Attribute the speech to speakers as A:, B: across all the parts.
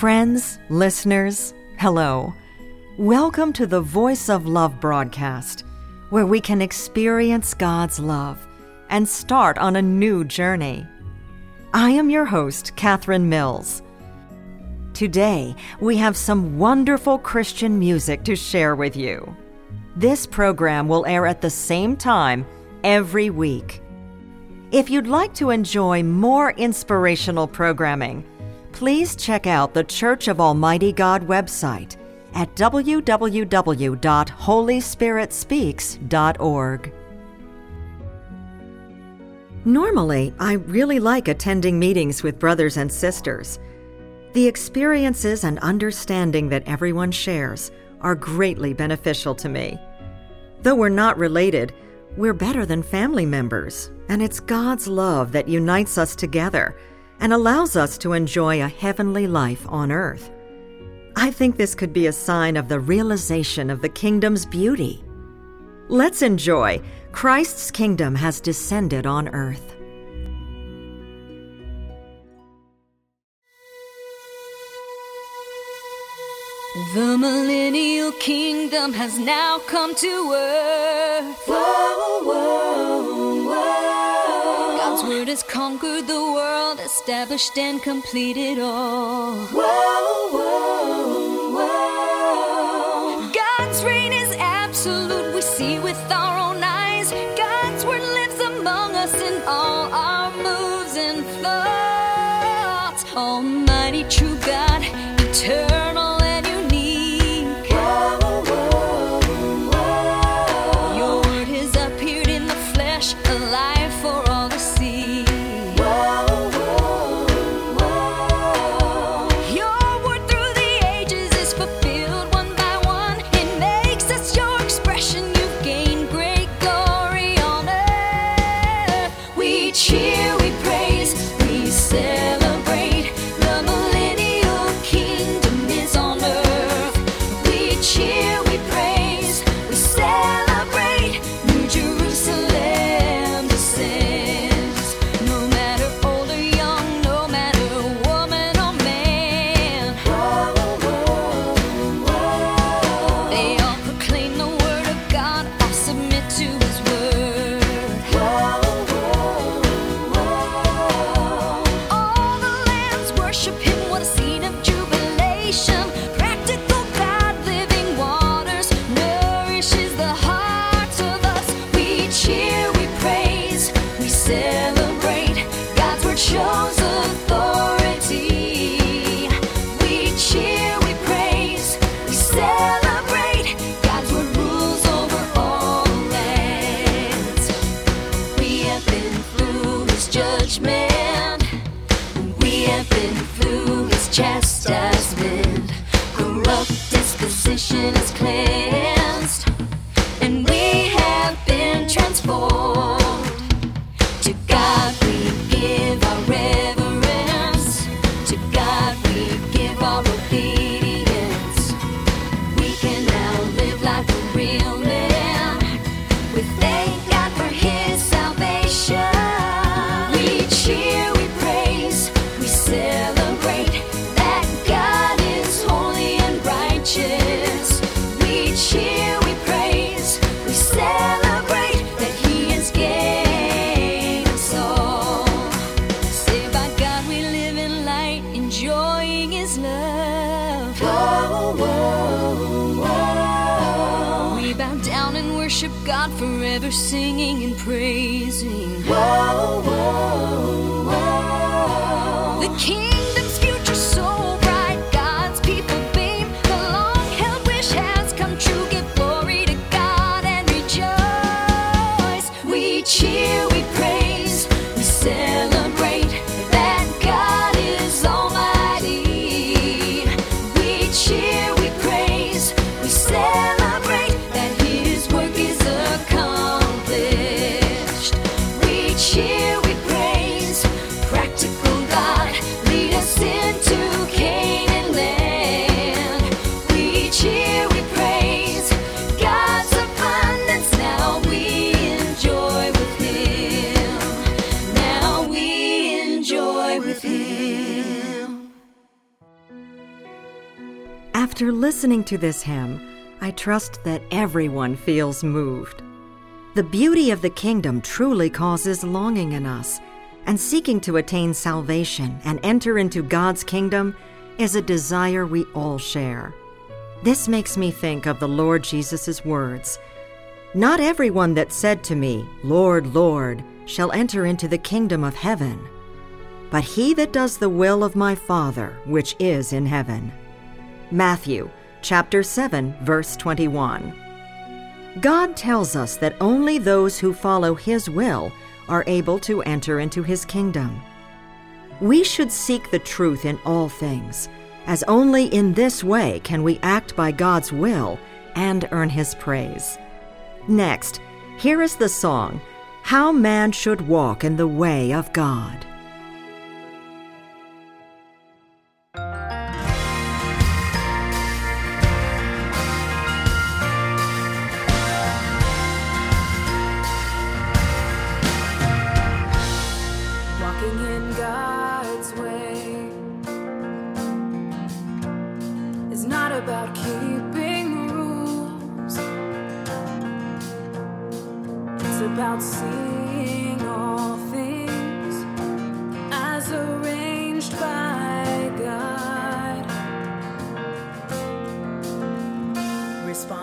A: Friends, listeners, hello. Welcome to the Voice of Love broadcast, where we can experience God's love and start on a new journey. I am your host, Catherine Mills. Today, we have some wonderful Christian music to share with you. This program will air at the same time every week. If you'd like to enjoy more inspirational programming, please check out the Church of Almighty God website at www.holyspiritspeaks.org. Normally, I really like attending meetings with brothers and sisters. The experiences and understanding that everyone shares are greatly beneficial to me. Though we're not related, we're better than family members, and it's God's love that unites us together and allows us to enjoy a heavenly life on earth. I think this could be a sign of the realization of the kingdom's beauty. Let's enjoy Christ's kingdom has descended on earth.
B: The millennial kingdom has now come to earth.
C: Whoa, whoa, whoa.
B: Has conquered the world, established and completed all.
C: Whoa, whoa.
B: 什么？Singing and praising.
C: Whoa, whoa,
A: After listening to this hymn, I trust that everyone feels moved. The beauty of the kingdom truly causes longing in us, and seeking to attain salvation and enter into God's kingdom is a desire we all share. This makes me think of the Lord Jesus' words Not everyone that said to me, Lord, Lord, shall enter into the kingdom of heaven, but he that does the will of my Father which is in heaven. Matthew chapter 7 verse 21. God tells us that only those who follow his will are able to enter into his kingdom. We should seek the truth in all things, as only in this way can we act by God's will and earn his praise. Next, here is the song, How Man Should Walk in the Way of God.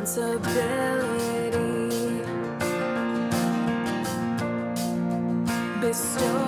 C: Responsibility. Bestowed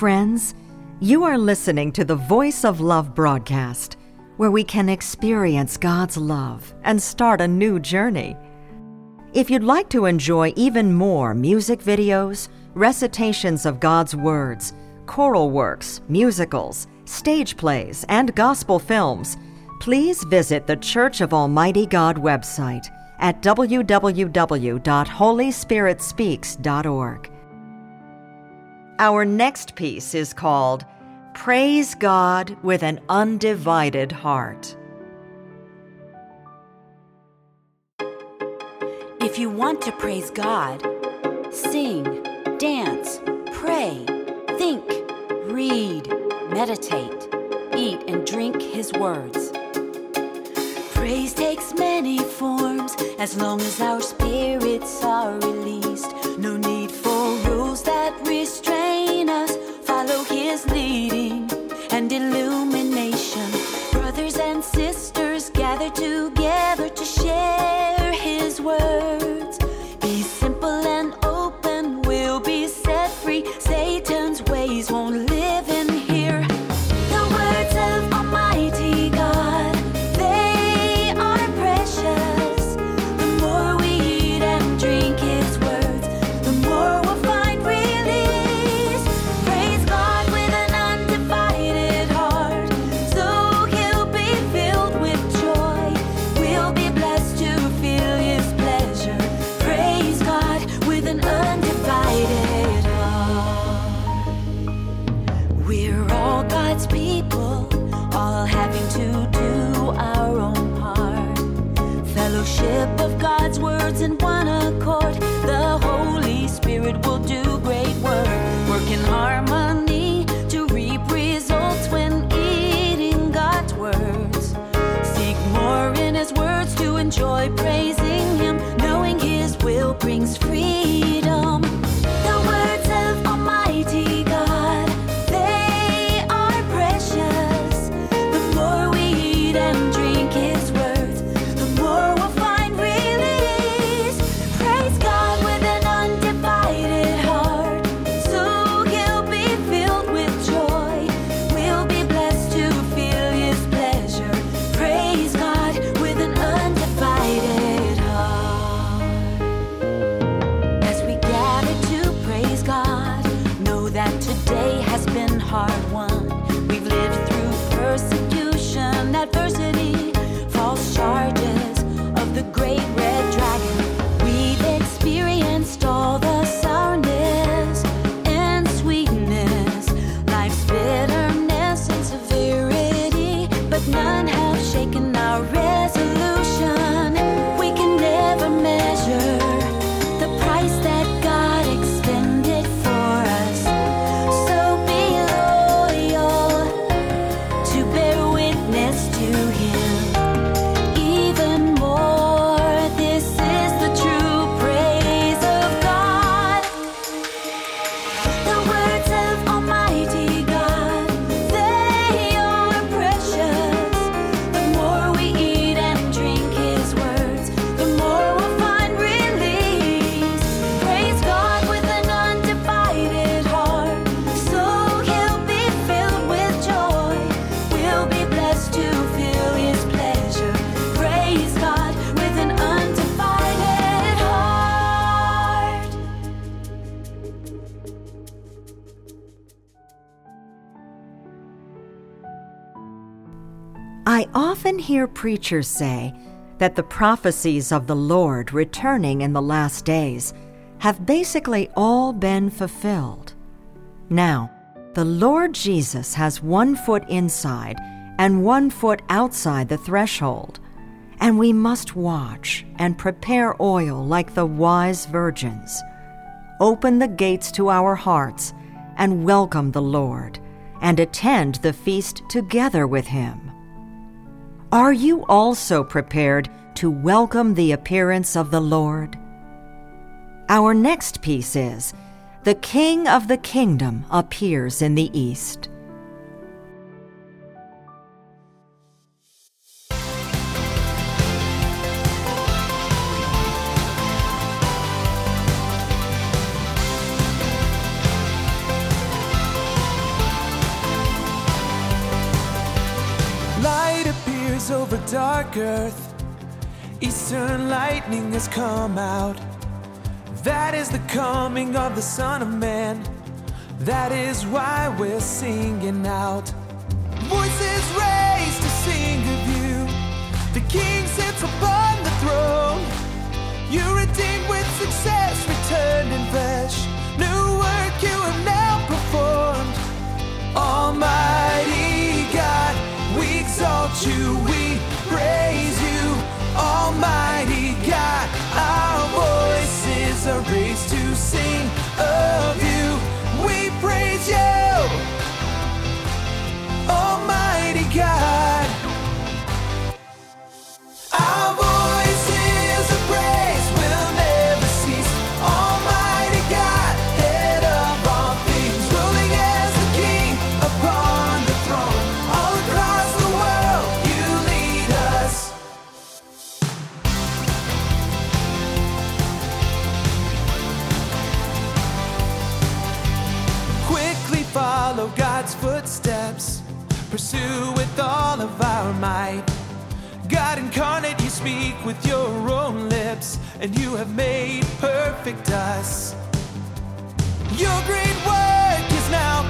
A: Friends, you are listening to the Voice of Love broadcast, where we can experience God's love and start a new journey. If you'd like to enjoy even more music videos, recitations of God's words, choral works, musicals, stage plays, and gospel films, please visit the Church of Almighty God website at www.holyspiritspeaks.org. Our next piece is called Praise God with an Undivided Heart.
D: If you want to praise God, sing, dance, pray, think, read, meditate, eat, and drink His words. Praise takes many forms as long as our spirits are released. No need for rules that restrain us. Follow His
A: preachers say that the prophecies of the Lord returning in the last days have basically all been fulfilled. Now, the Lord Jesus has one foot inside and one foot outside the threshold, and we must watch and prepare oil like the wise virgins. Open the gates to our hearts and welcome the Lord, and attend the feast together with Him. Are you also prepared to welcome the appearance of the Lord? Our next piece is The King of the Kingdom appears in the East.
E: Dark earth. Eastern lightning has come out. That is the coming of the Son of Man. That is why we're singing out. Follow God's footsteps, pursue with all of our might. God incarnate, you speak with your own lips, and you have made perfect us. Your great work is now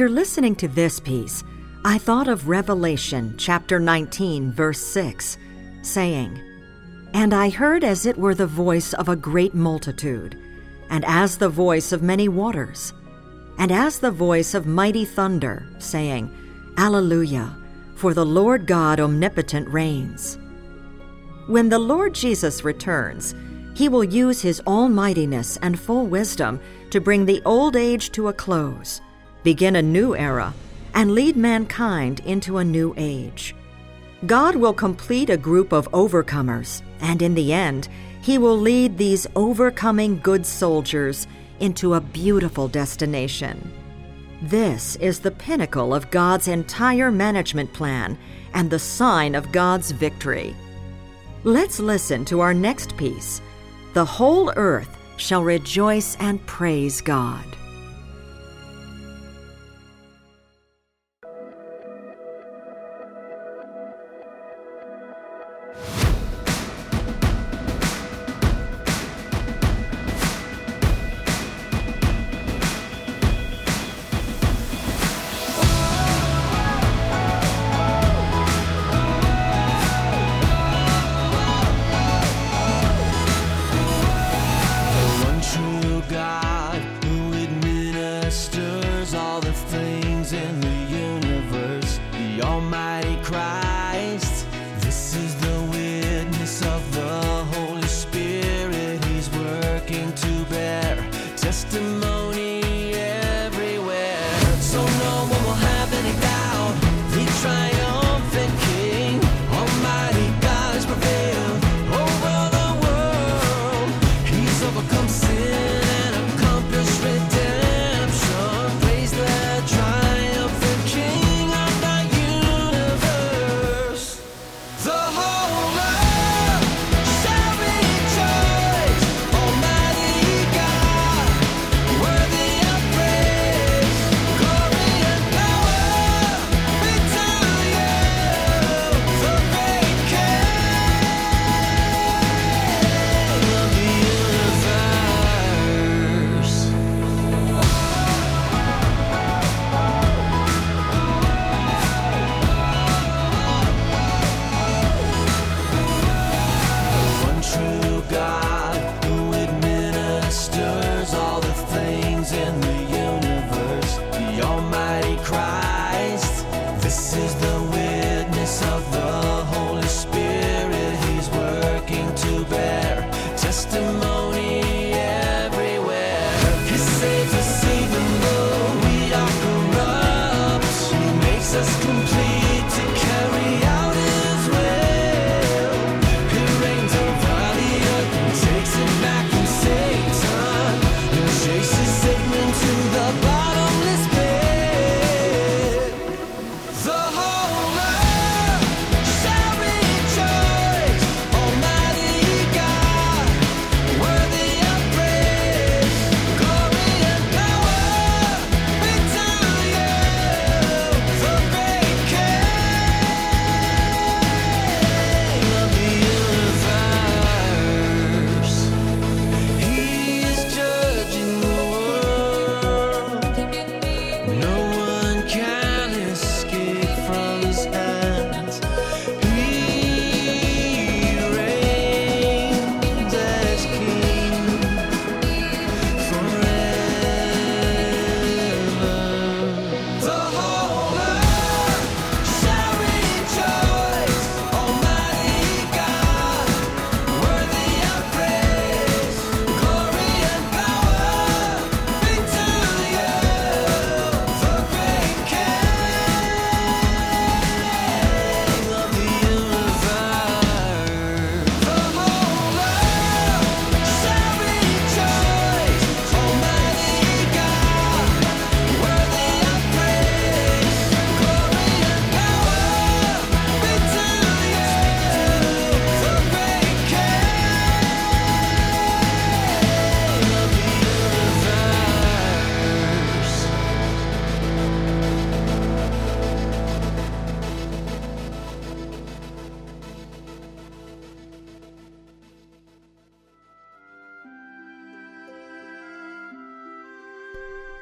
A: After listening to this piece, I thought of Revelation chapter 19, verse 6, saying, And I heard as it were the voice of a great multitude, and as the voice of many waters, and as the voice of mighty thunder, saying, Alleluia, for the Lord God omnipotent reigns. When the Lord Jesus returns, he will use his almightiness and full wisdom to bring the old age to a close, begin a new era, and lead mankind into a new age. God will complete a group of overcomers, and in the end, he will lead these overcoming good soldiers into a beautiful destination. This is the pinnacle of God's entire management plan and the sign of God's victory. Let's listen to our next piece The whole earth shall rejoice and praise God.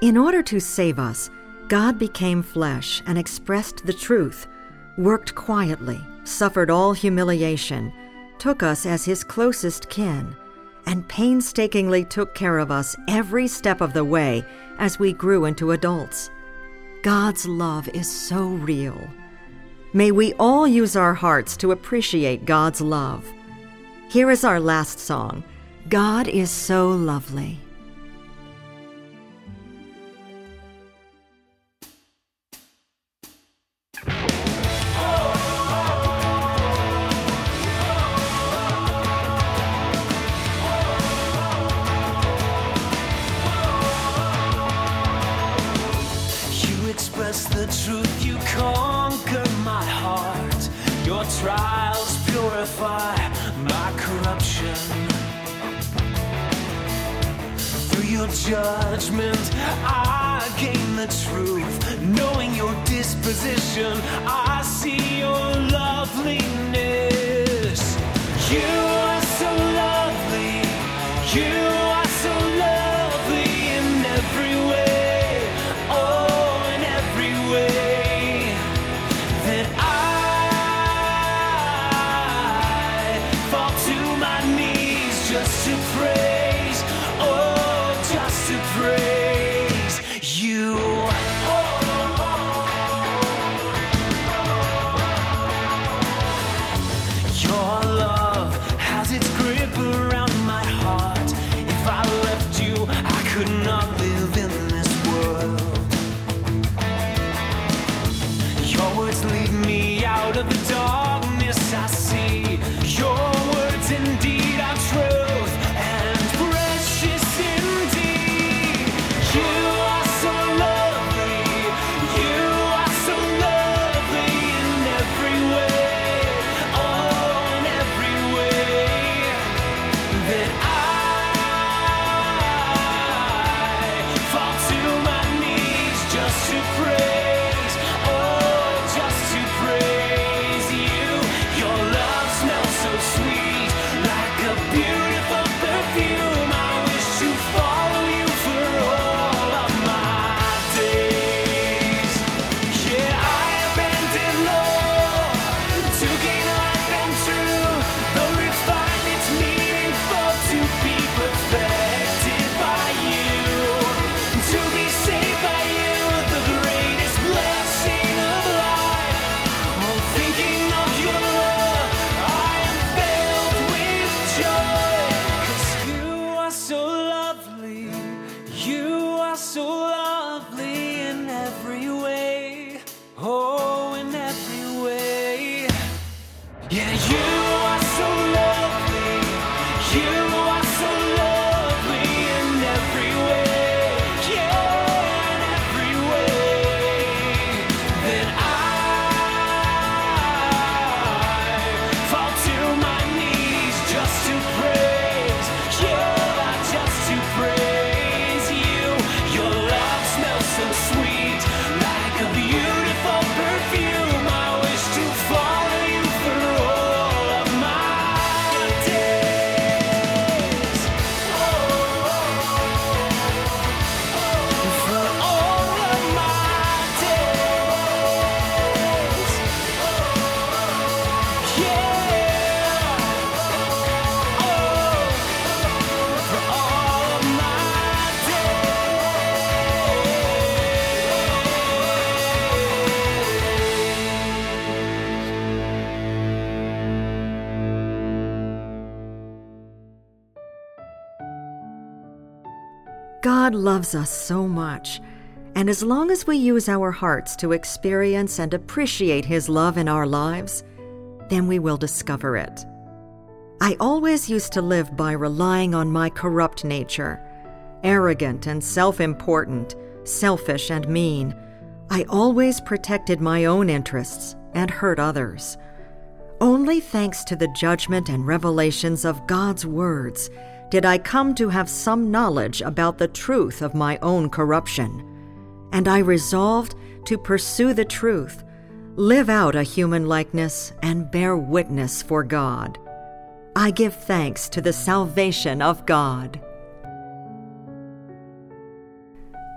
A: In order to save us, God became flesh and expressed the truth, worked quietly, suffered all humiliation, took us as his closest kin, and painstakingly took care of us every step of the way as we grew into adults. God's love is so real. May we all use our hearts to appreciate God's love. Here is our last song God is so lovely.
F: Judgment, I gain the truth. Knowing your disposition, I see
A: God loves us so much, and as long as we use our hearts to experience and appreciate His love in our lives, then we will discover it. I always used to live by relying on my corrupt nature. Arrogant and self important, selfish and mean, I always protected my own interests and hurt others. Only thanks to the judgment and revelations of God's words did I come to have some knowledge about the truth of my own corruption. And I resolved to pursue the truth, live out a human likeness, and bear witness for God. I give thanks to the salvation of God.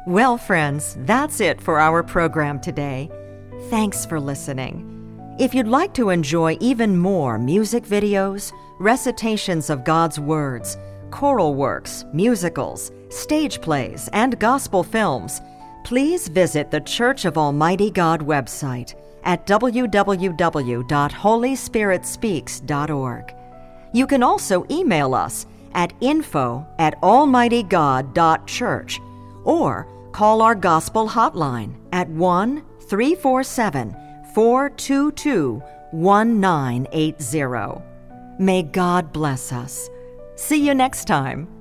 A: Well, friends, that's it for our program today. Thanks for listening. If you'd like to enjoy even more music videos, recitations of God's words, choral works, musicals, stage plays, and gospel films, please visit the Church of Almighty God website at www.holyspiritspeaks.org. You can also email us at info at almightygod.church or call our gospel hotline at 1 347 422 1980. May God bless us. See you next time.